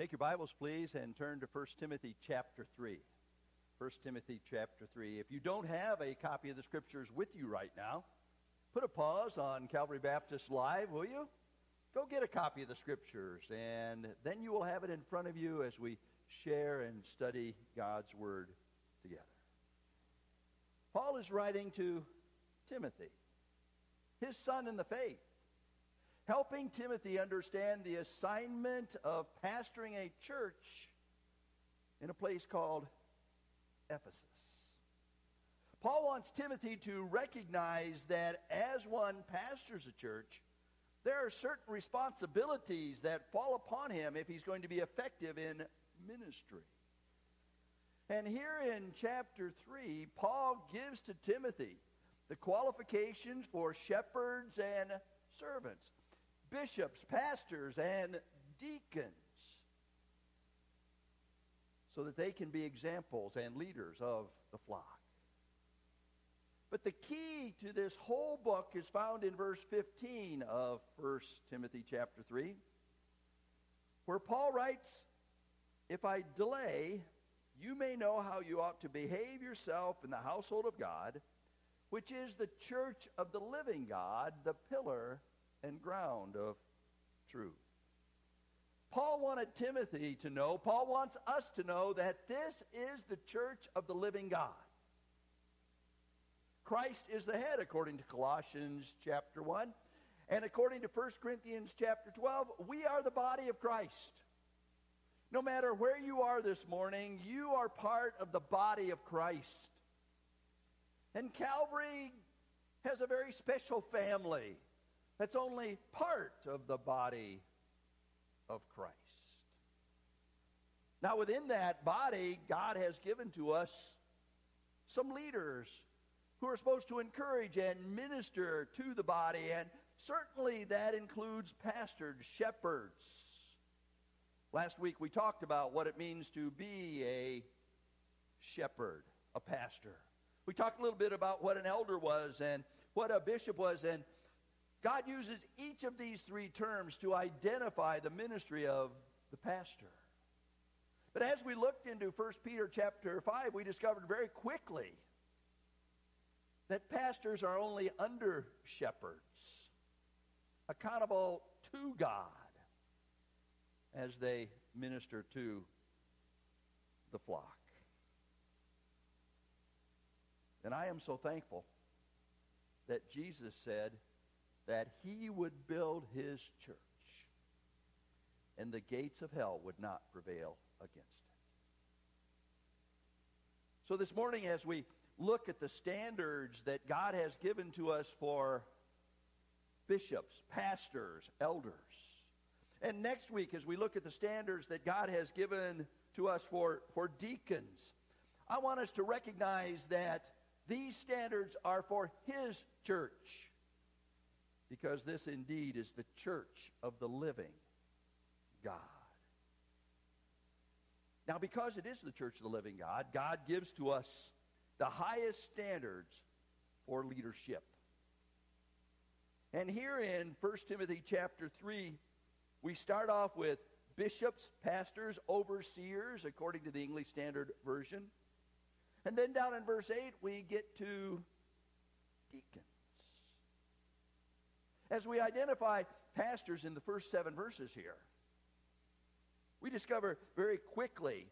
Take your Bibles, please, and turn to 1 Timothy chapter 3. 1 Timothy chapter 3. If you don't have a copy of the scriptures with you right now, put a pause on Calvary Baptist Live, will you? Go get a copy of the scriptures, and then you will have it in front of you as we share and study God's word together. Paul is writing to Timothy, his son in the faith helping Timothy understand the assignment of pastoring a church in a place called Ephesus. Paul wants Timothy to recognize that as one pastors a church, there are certain responsibilities that fall upon him if he's going to be effective in ministry. And here in chapter 3, Paul gives to Timothy the qualifications for shepherds and servants bishops, pastors, and deacons so that they can be examples and leaders of the flock. But the key to this whole book is found in verse 15 of 1 Timothy chapter 3, where Paul writes, If I delay, you may know how you ought to behave yourself in the household of God, which is the church of the living God, the pillar and ground of truth. Paul wanted Timothy to know, Paul wants us to know that this is the church of the living God. Christ is the head according to Colossians chapter 1. And according to 1 Corinthians chapter 12, we are the body of Christ. No matter where you are this morning, you are part of the body of Christ. And Calvary has a very special family. That's only part of the body of Christ. Now, within that body, God has given to us some leaders who are supposed to encourage and minister to the body, and certainly that includes pastors, shepherds. Last week we talked about what it means to be a shepherd, a pastor. We talked a little bit about what an elder was and what a bishop was, and God uses each of these three terms to identify the ministry of the pastor. But as we looked into 1 Peter chapter 5, we discovered very quickly that pastors are only under shepherds, accountable to God as they minister to the flock. And I am so thankful that Jesus said, that he would build his church and the gates of hell would not prevail against it. So this morning as we look at the standards that God has given to us for bishops, pastors, elders, and next week as we look at the standards that God has given to us for, for deacons, I want us to recognize that these standards are for his church because this indeed is the church of the living God. Now, because it is the church of the living God, God gives to us the highest standards for leadership. And here in 1 Timothy chapter 3, we start off with bishops, pastors, overseers, according to the English Standard Version. And then down in verse 8, we get to deacons. As we identify pastors in the first seven verses here, we discover very quickly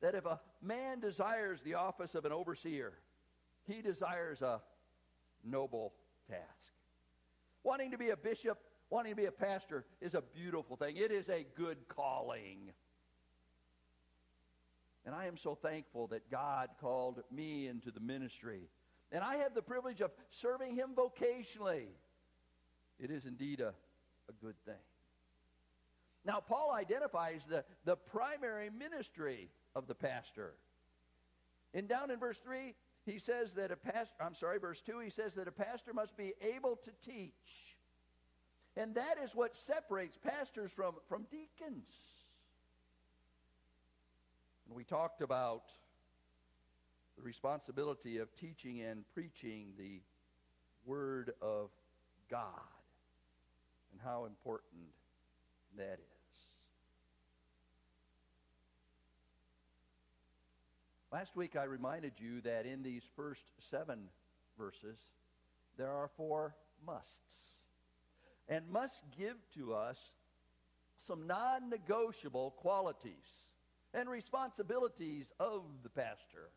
that if a man desires the office of an overseer, he desires a noble task. Wanting to be a bishop, wanting to be a pastor is a beautiful thing. It is a good calling. And I am so thankful that God called me into the ministry. And I have the privilege of serving him vocationally it is indeed a, a good thing. Now, Paul identifies the, the primary ministry of the pastor. And down in verse 3, he says that a pastor, I'm sorry, verse 2, he says that a pastor must be able to teach. And that is what separates pastors from, from deacons. And we talked about the responsibility of teaching and preaching the Word of God and how important that is. Last week I reminded you that in these first seven verses, there are four musts. And must give to us some non negotiable qualities and responsibilities of the pastor.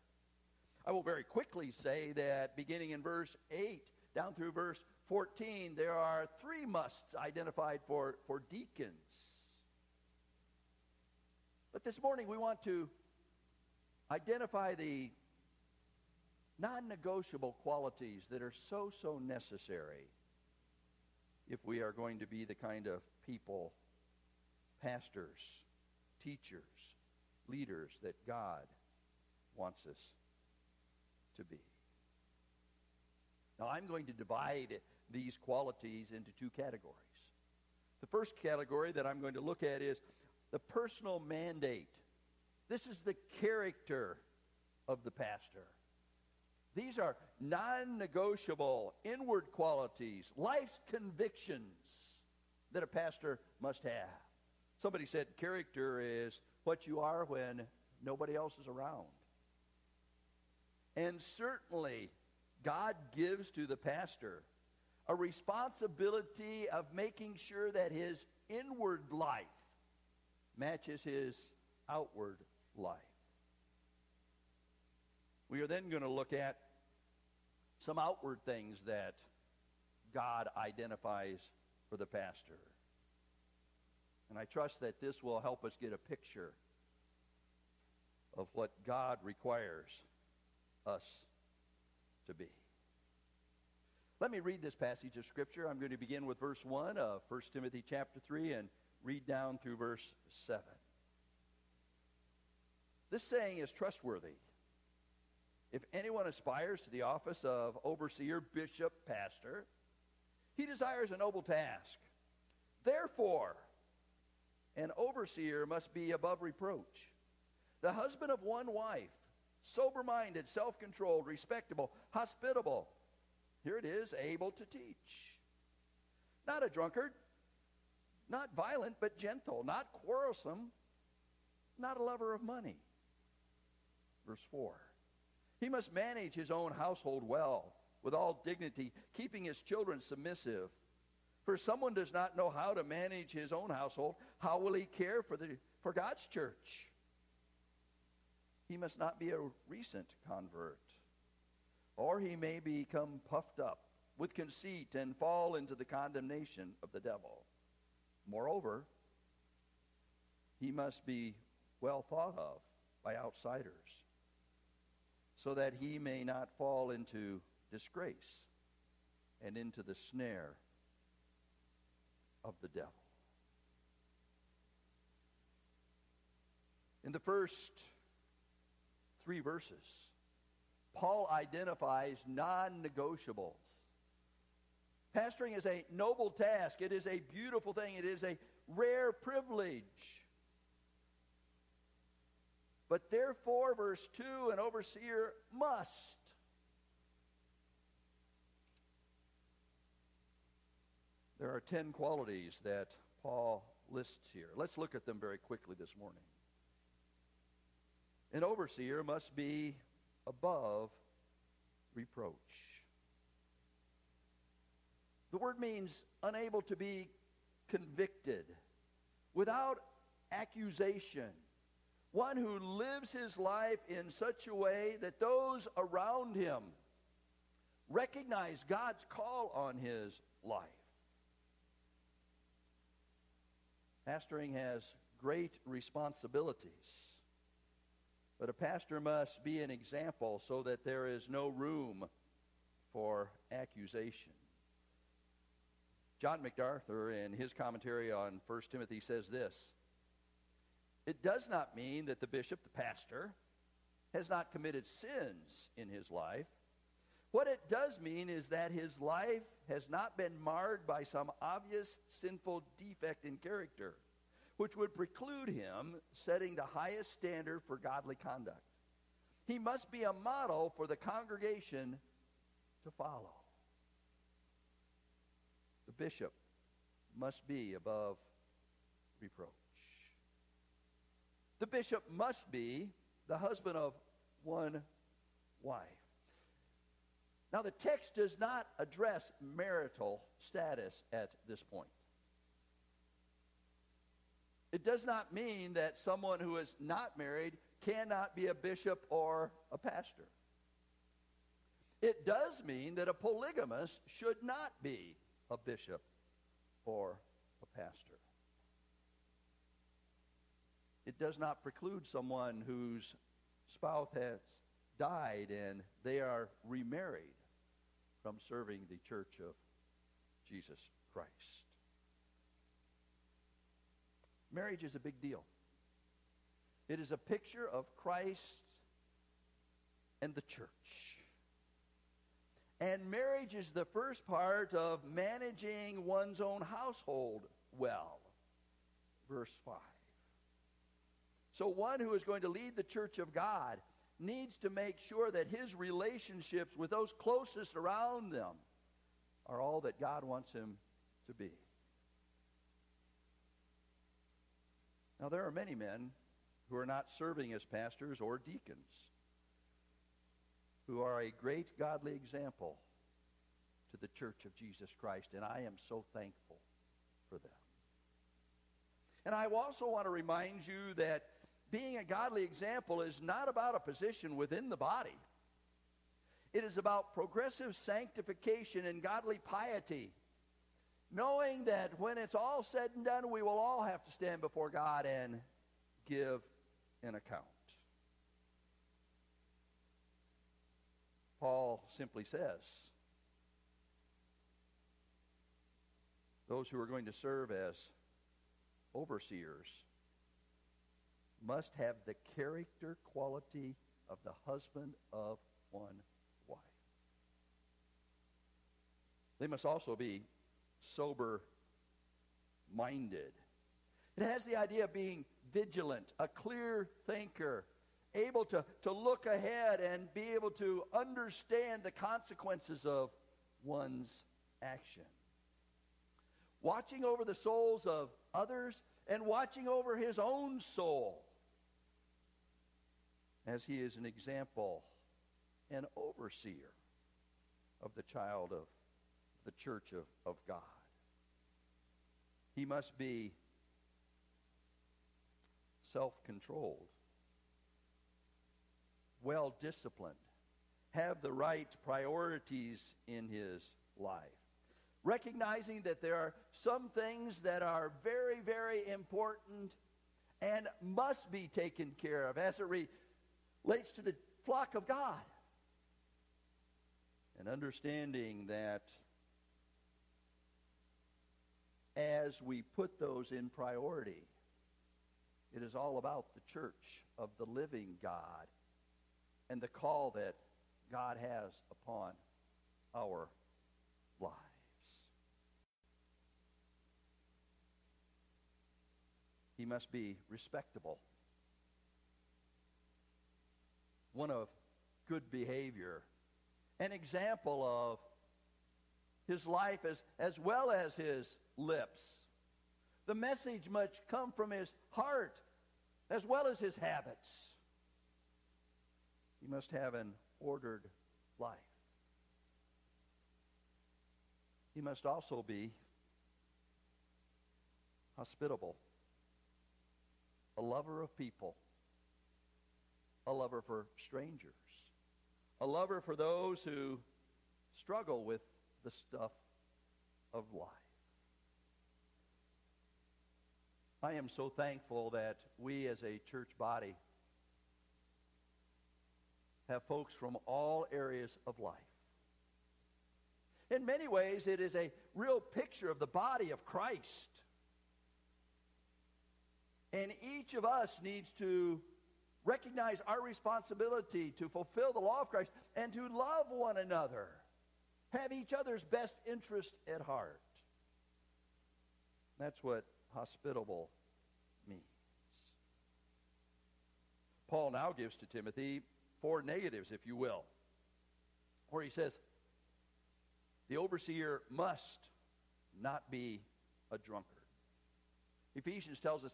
I will very quickly say that beginning in verse 8 down through verse 14, there are three musts identified for, for deacons. But this morning we want to identify the non-negotiable qualities that are so, so necessary if we are going to be the kind of people, pastors, teachers, leaders that God wants us to be. Now, I'm going to divide these qualities into two categories. The first category that I'm going to look at is the personal mandate. This is the character of the pastor. These are non-negotiable inward qualities, life's convictions that a pastor must have. Somebody said character is what you are when nobody else is around. And certainly, God gives to the pastor a responsibility of making sure that his inward life matches his outward life. We are then going to look at some outward things that God identifies for the pastor. And I trust that this will help us get a picture of what God requires us to be. Let me read this passage of Scripture. I'm going to begin with verse 1 of 1 Timothy chapter 3 and read down through verse 7. This saying is trustworthy. If anyone aspires to the office of overseer, bishop, pastor, he desires a noble task. Therefore, an overseer must be above reproach, the husband of one wife, sober-minded, self-controlled, respectable, hospitable. Here it is, able to teach. Not a drunkard, not violent, but gentle, not quarrelsome, not a lover of money. Verse 4. He must manage his own household well, with all dignity, keeping his children submissive. For someone does not know how to manage his own household, how will he care for, the, for God's church? He must not be a recent convert, or he may become puffed up with conceit and fall into the condemnation of the devil. Moreover, he must be well thought of by outsiders so that he may not fall into disgrace and into the snare of the devil. In the first three verses, Paul identifies non-negotiables. Pastoring is a noble task. It is a beautiful thing. It is a rare privilege. But therefore, verse 2, an overseer must. There are 10 qualities that Paul lists here. Let's look at them very quickly this morning. An overseer must be above reproach. The word means unable to be convicted, without accusation one who lives his life in such a way that those around him recognize God's call on his life. Pastoring has great responsibilities, but a pastor must be an example so that there is no room for accusation. John MacArthur, in his commentary on 1 Timothy, says this it does not mean that the bishop, the pastor, has not committed sins in his life. What it does mean is that his life has not been marred by some obvious sinful defect in character, which would preclude him setting the highest standard for godly conduct. He must be a model for the congregation to follow. The bishop must be above reproach. The bishop must be the husband of one wife. Now, the text does not address marital status at this point. It does not mean that someone who is not married cannot be a bishop or a pastor. It does mean that a polygamist should not be a bishop or a pastor. It does not preclude someone whose spouse has died and they are remarried from serving the church of Jesus Christ. Marriage is a big deal. It is a picture of Christ and the church. And marriage is the first part of managing one's own household well. Verse 5. So one who is going to lead the church of God needs to make sure that his relationships with those closest around them are all that God wants him to be. Now, there are many men who are not serving as pastors or deacons who are a great godly example to the church of Jesus Christ, and I am so thankful for them. And I also want to remind you that being a godly example is not about a position within the body. It is about progressive sanctification and godly piety. Knowing that when it's all said and done, we will all have to stand before God and give an account. Paul simply says, those who are going to serve as overseers must have the character quality of the husband of one wife. They must also be sober minded. It has the idea of being vigilant, a clear thinker, able to, to look ahead and be able to understand the consequences of one's action. Watching over the souls of others and watching over his own soul as he is an example an overseer of the child of the church of, of God. He must be self-controlled, well-disciplined, have the right priorities in his life. Recognizing that there are some things that are very, very important and must be taken care of as it relates to the flock of God. And understanding that as we put those in priority, it is all about the church of the living God and the call that God has upon our lives. He must be respectable one of good behavior, an example of his life as, as well as his lips. The message must come from his heart as well as his habits. He must have an ordered life. He must also be hospitable, a lover of people, a lover for strangers, a lover for those who struggle with the stuff of life. I am so thankful that we as a church body have folks from all areas of life. In many ways, it is a real picture of the body of Christ. And each of us needs to recognize our responsibility to fulfill the law of Christ and to love one another, have each other's best interest at heart. That's what hospitable means. Paul now gives to Timothy four negatives, if you will, where he says, the overseer must not be a drunkard. Ephesians tells us,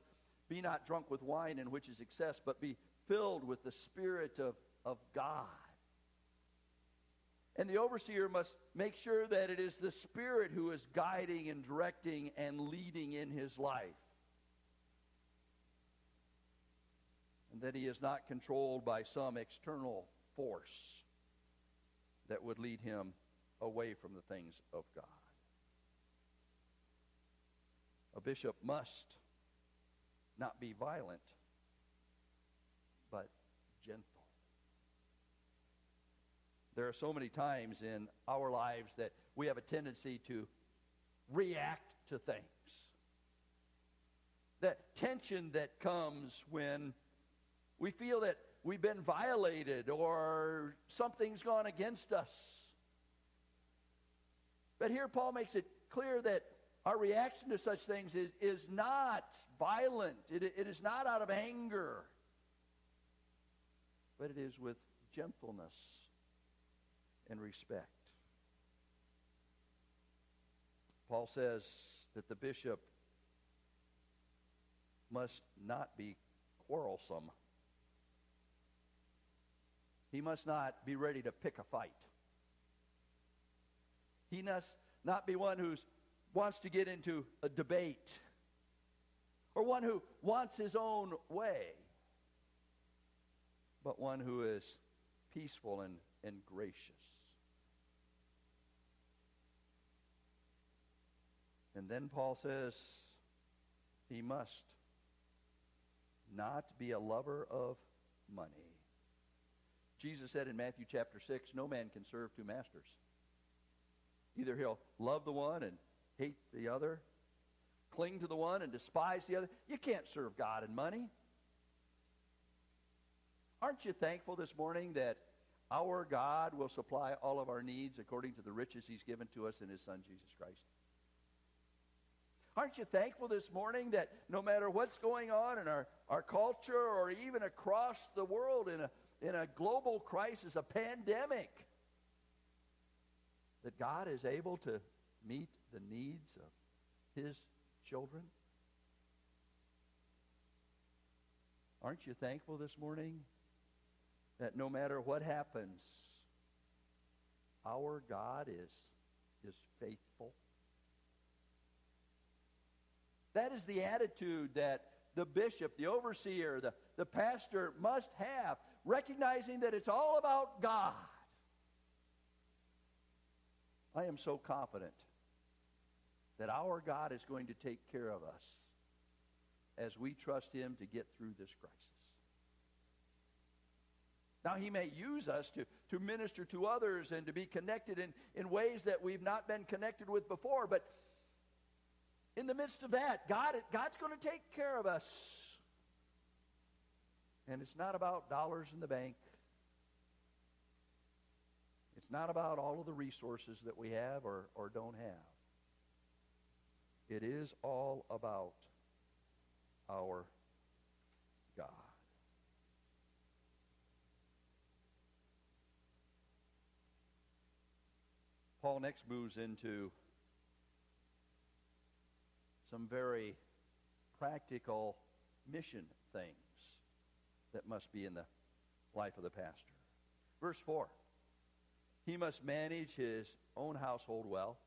be not drunk with wine in which is excess, but be filled with the spirit of, of God. And the overseer must make sure that it is the Spirit who is guiding and directing and leading in his life. And that he is not controlled by some external force that would lead him away from the things of God. A bishop must not be violent, but gentle. There are so many times in our lives that we have a tendency to react to things. That tension that comes when we feel that we've been violated or something's gone against us. But here Paul makes it clear that our reaction to such things is, is not violent. It, it is not out of anger. But it is with gentleness and respect. Paul says that the bishop must not be quarrelsome. He must not be ready to pick a fight. He must not be one who wants to get into a debate or one who wants his own way, but one who is peaceful and, and gracious. And then Paul says he must not be a lover of money. Jesus said in Matthew chapter 6, no man can serve two masters. Either he'll love the one and hate the other, cling to the one and despise the other. You can't serve God and money. Aren't you thankful this morning that our God will supply all of our needs according to the riches he's given to us in his son Jesus Christ? Aren't you thankful this morning that no matter what's going on in our, our culture or even across the world in a, in a global crisis, a pandemic, that God is able to meet the needs of his children? Aren't you thankful this morning that no matter what happens, our God is, is faithful? That is the attitude that the bishop, the overseer, the, the pastor must have, recognizing that it's all about God. I am so confident that our God is going to take care of us as we trust him to get through this crisis. Now, he may use us to, to minister to others and to be connected in, in ways that we've not been connected with before, but in the midst of that, God, God's going to take care of us. And it's not about dollars in the bank. It's not about all of the resources that we have or, or don't have. It is all about our God. Paul next moves into some very practical mission things that must be in the life of the pastor. Verse 4 He must manage his own household well,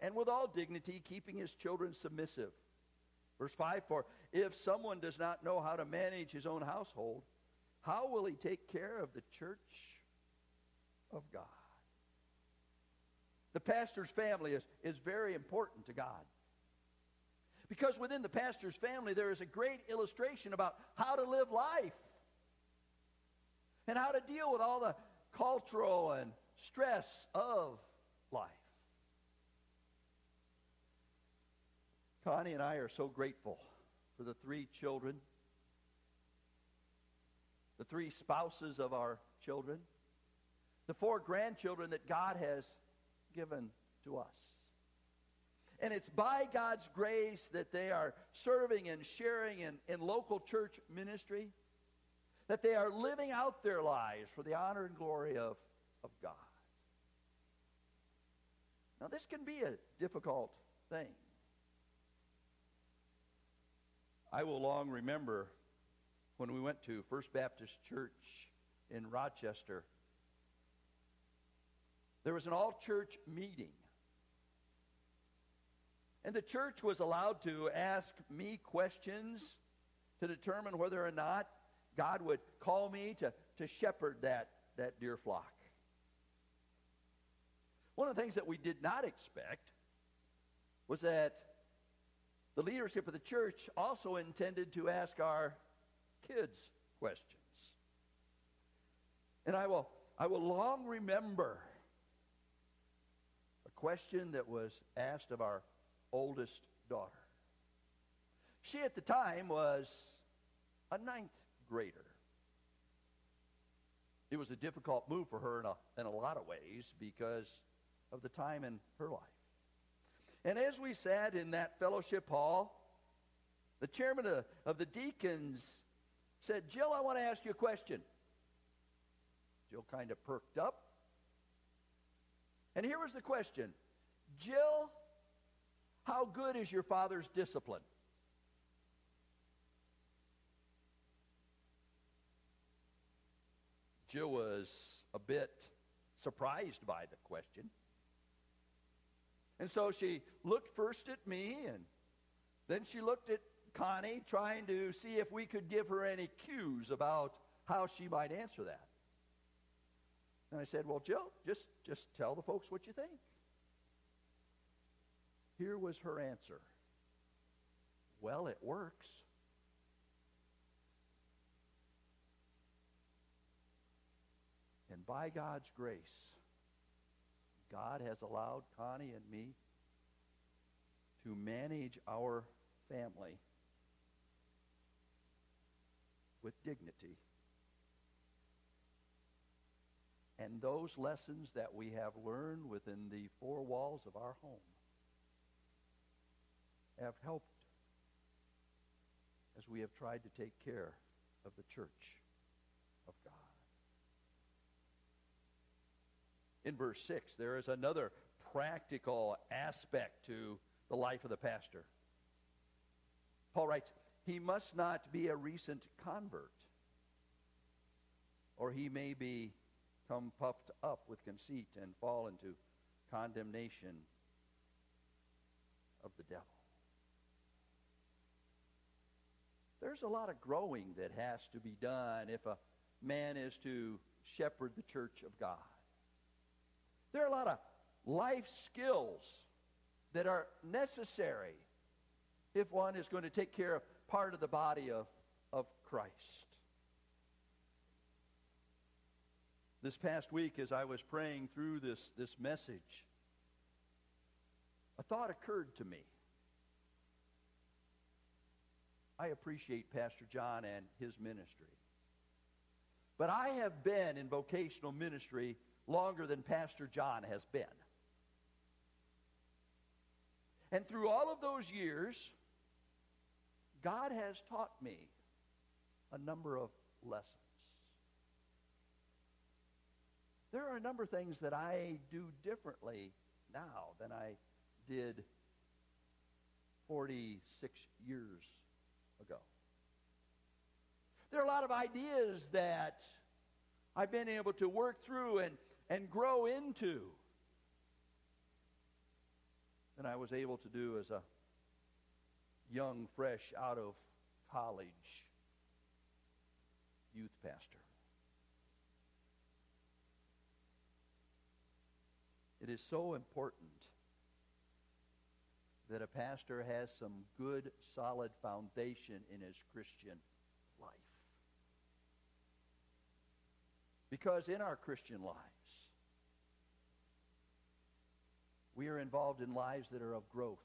and with all dignity, keeping his children submissive. Verse 5 For if someone does not know how to manage his own household, how will he take care of the church of God? The pastor's family is, is very important to God. Because within the pastor's family, there is a great illustration about how to live life and how to deal with all the cultural and stress of life. Connie and I are so grateful for the three children, the three spouses of our children, the four grandchildren that God has given to us. And it's by God's grace that they are serving and sharing in, in local church ministry, that they are living out their lives for the honor and glory of, of God. Now, this can be a difficult thing. I will long remember when we went to First Baptist Church in Rochester, there was an all church meeting. And the church was allowed to ask me questions to determine whether or not God would call me to, to shepherd that, that dear flock. One of the things that we did not expect was that the leadership of the church also intended to ask our kids questions. And I will, I will long remember a question that was asked of our oldest daughter. She at the time was a ninth grader. It was a difficult move for her in a, in a lot of ways because of the time in her life. And as we sat in that fellowship hall, the chairman of, of the deacons said, Jill, I want to ask you a question. Jill kind of perked up. And here was the question Jill, how good is your father's discipline? Jill was a bit surprised by the question. And so she looked first at me and then she looked at Connie, trying to see if we could give her any cues about how she might answer that. And I said, Well, Jill, just, just tell the folks what you think. Here was her answer. Well, it works. And by God's grace, God has allowed Connie and me to manage our family with dignity. And those lessons that we have learned within the four walls of our home have helped as we have tried to take care of the church of God. In verse 6, there is another practical aspect to the life of the pastor. Paul writes, he must not be a recent convert, or he may become puffed up with conceit and fall into condemnation of the devil. There's a lot of growing that has to be done if a man is to shepherd the church of God. There are a lot of life skills that are necessary if one is going to take care of part of the body of, of Christ. This past week, as I was praying through this, this message, a thought occurred to me. I appreciate Pastor John and his ministry. But I have been in vocational ministry longer than Pastor John has been. And through all of those years, God has taught me a number of lessons. There are a number of things that I do differently now than I did 46 years ago. There are a lot of ideas that I've been able to work through and, and grow into than I was able to do as a young, fresh out of college youth pastor. It is so important that a pastor has some good, solid foundation in his Christian life. Because in our Christian lives, we are involved in lives that are of growth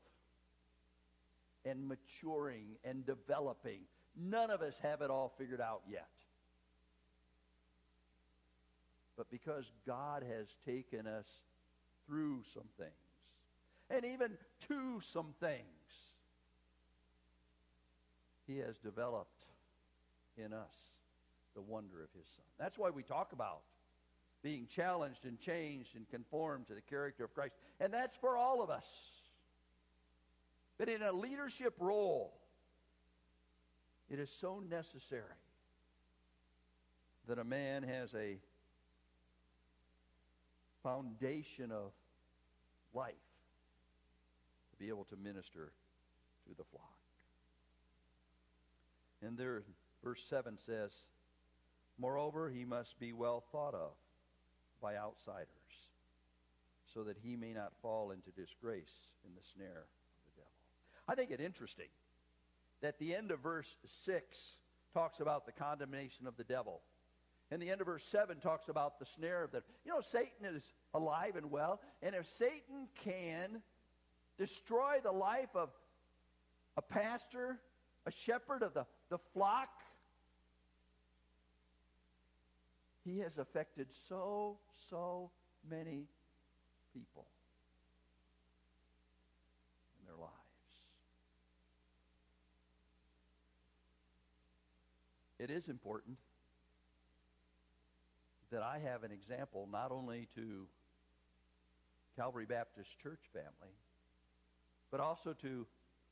and maturing and developing. None of us have it all figured out yet. But because God has taken us through some things, and even to some things, he has developed in us the wonder of his son. That's why we talk about being challenged and changed and conformed to the character of Christ. And that's for all of us. But in a leadership role, it is so necessary that a man has a foundation of life be able to minister to the flock. And there, verse 7 says, Moreover, he must be well thought of by outsiders, so that he may not fall into disgrace in the snare of the devil. I think it interesting that the end of verse 6 talks about the condemnation of the devil. And the end of verse 7 talks about the snare of the... You know, Satan is alive and well. And if Satan can destroy the life of a pastor, a shepherd of the, the flock, he has affected so, so many people in their lives. It is important that I have an example not only to Calvary Baptist Church family, but also to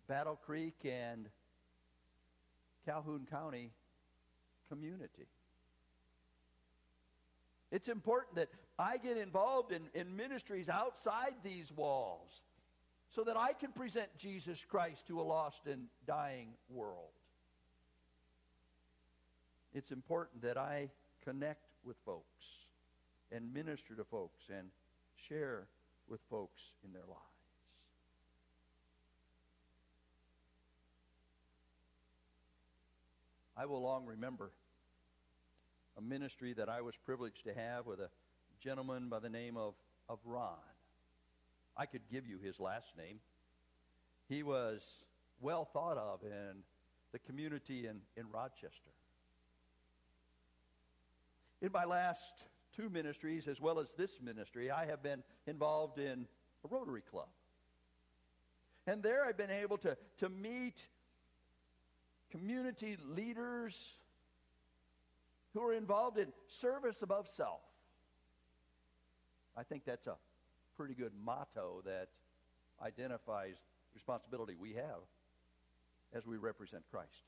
Battle Creek and Calhoun County community. It's important that I get involved in, in ministries outside these walls so that I can present Jesus Christ to a lost and dying world. It's important that I connect with folks and minister to folks and share with folks in their lives. I will long remember a ministry that I was privileged to have with a gentleman by the name of, of Ron. I could give you his last name. He was well thought of in the community in, in Rochester. In my last two ministries, as well as this ministry, I have been involved in a Rotary Club. And there I've been able to, to meet community leaders who are involved in service above self. I think that's a pretty good motto that identifies responsibility we have as we represent Christ.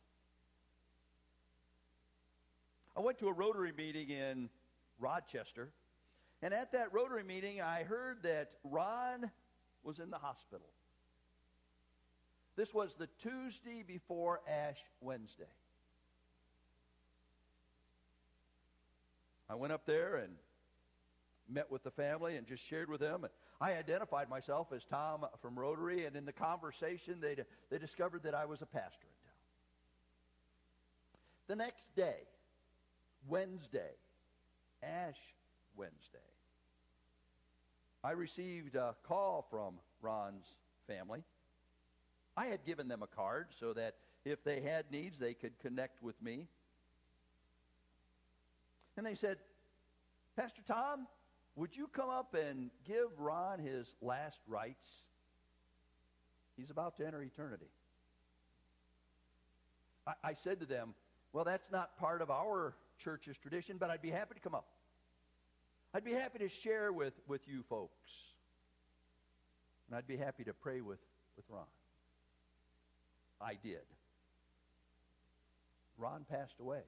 I went to a Rotary meeting in Rochester, and at that Rotary meeting, I heard that Ron was in the hospital. This was the Tuesday before Ash Wednesday. I went up there and met with the family and just shared with them. And I identified myself as Tom from Rotary, and in the conversation, they, they discovered that I was a pastor in town. The next day, Wednesday, Ash Wednesday, I received a call from Ron's family. I had given them a card so that if they had needs, they could connect with me. And they said, Pastor Tom, would you come up and give Ron his last rites? He's about to enter eternity. I, I said to them, well, that's not part of our church's tradition, but I'd be happy to come up. I'd be happy to share with, with you folks. And I'd be happy to pray with, with Ron. I did. Ron passed away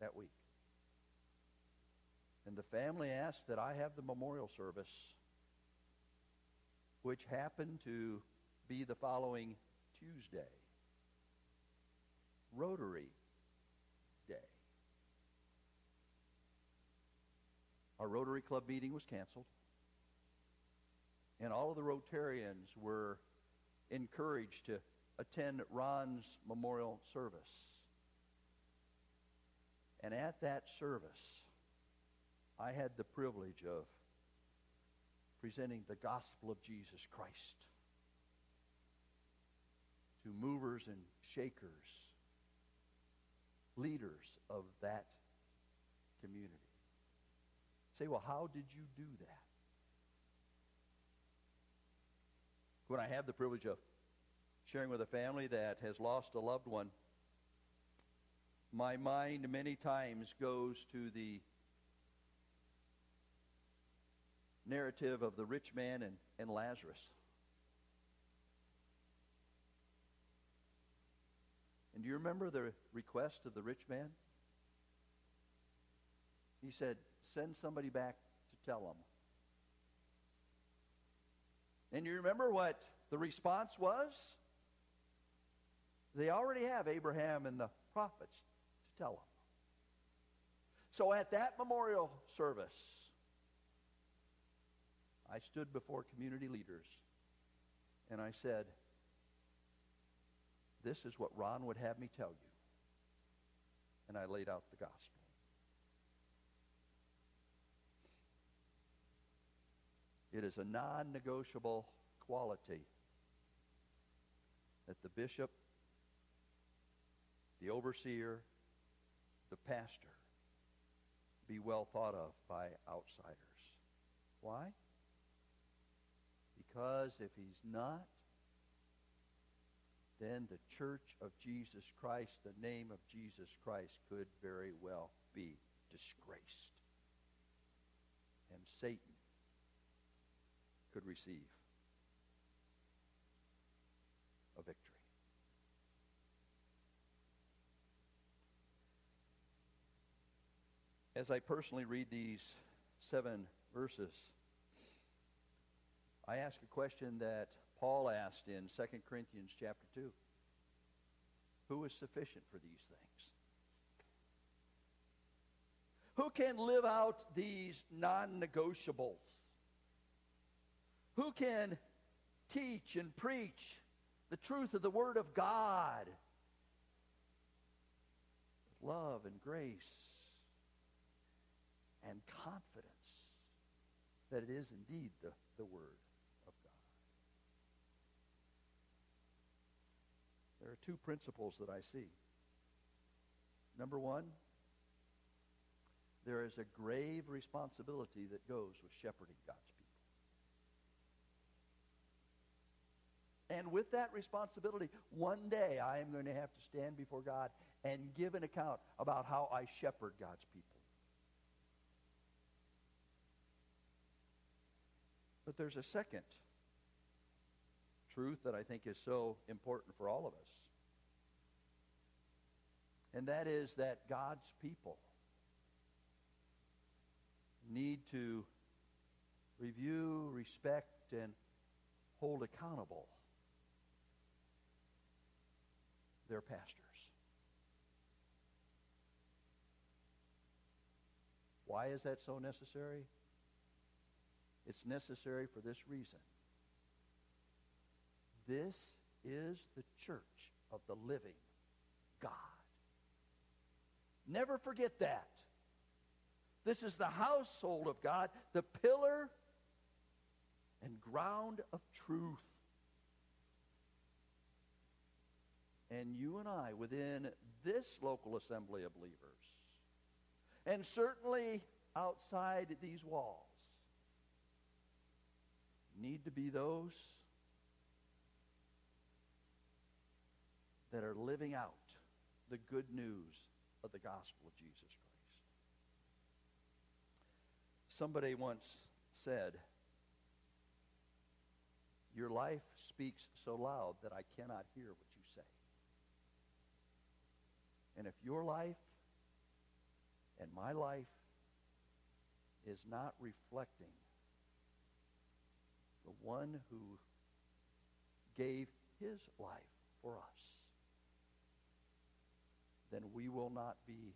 that week. And the family asked that I have the memorial service, which happened to be the following Tuesday. Rotary Day. Our Rotary Club meeting was canceled. And all of the Rotarians were encouraged to attend Ron's memorial service. And at that service, I had the privilege of presenting the gospel of Jesus Christ to movers and shakers, leaders of that community. Say, well, how did you do that? When I have the privilege of sharing with a family that has lost a loved one, my mind many times goes to the narrative of the rich man and, and Lazarus. And do you remember the request of the rich man? He said, send somebody back to tell them. And you remember what the response was? They already have Abraham and the prophets to tell them. So at that memorial service, I stood before community leaders and I said, this is what Ron would have me tell you. And I laid out the gospel. It is a non-negotiable quality that the bishop, the overseer, the pastor be well thought of by outsiders. Why? Because if he's not, then the church of Jesus Christ, the name of Jesus Christ, could very well be disgraced. And Satan could receive a victory. As I personally read these seven verses, I ask a question that Paul asked in 2 Corinthians chapter 2. Who is sufficient for these things? Who can live out these non-negotiables? Who can teach and preach the truth of the Word of God with love and grace and confidence that it is indeed the, the Word of God? There are two principles that I see. Number one, there is a grave responsibility that goes with shepherding God's people. And with that responsibility, one day I am going to have to stand before God and give an account about how I shepherd God's people. But there's a second truth that I think is so important for all of us. And that is that God's people need to review, respect, and hold accountable their pastors. Why is that so necessary? It's necessary for this reason. This is the church of the living God. Never forget that. This is the household of God, the pillar and ground of truth. And you and I, within this local assembly of believers, and certainly outside these walls, need to be those that are living out the good news of the gospel of Jesus Christ. Somebody once said, Your life speaks so loud that I cannot hear what you say. And if your life and my life is not reflecting the one who gave his life for us, then we will not be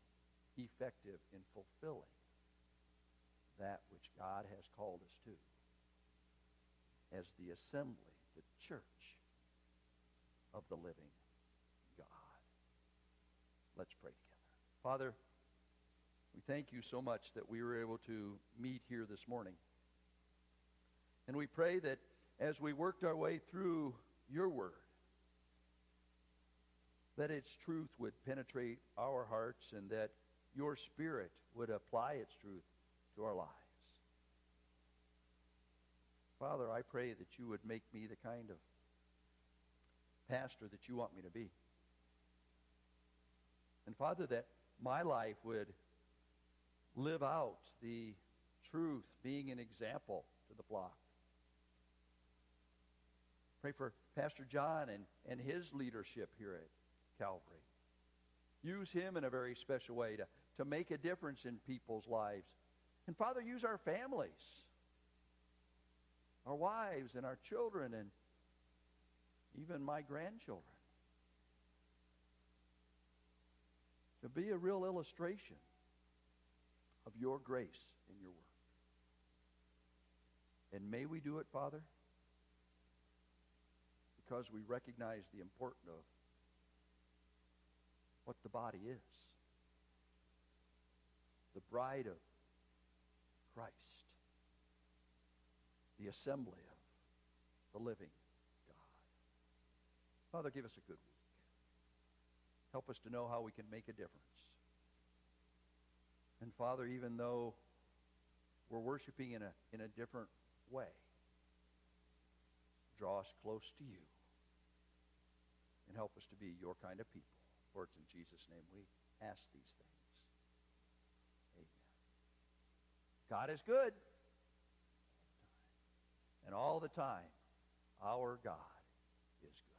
effective in fulfilling that which God has called us to as the assembly, the church of the living God. Let's pray together. Father, we thank you so much that we were able to meet here this morning. And we pray that as we worked our way through your word, that its truth would penetrate our hearts and that your spirit would apply its truth to our lives. Father, I pray that you would make me the kind of pastor that you want me to be. And Father, that my life would live out the truth, being an example to the flock. Pray for Pastor John and, and his leadership here at Calvary. Use him in a very special way to, to make a difference in people's lives. And Father, use our families, our wives and our children and even my grandchildren to be a real illustration of your grace in your work. And may we do it, Father, because we recognize the importance of what the body is. The bride of Christ. The assembly of the living God. Father, give us a good week. Help us to know how we can make a difference. And Father, even though we're worshiping in a, in a different way, draw us close to you and help us to be your kind of people. For it's in Jesus' name we ask these things. Amen. God is good. And all the time, our God is good.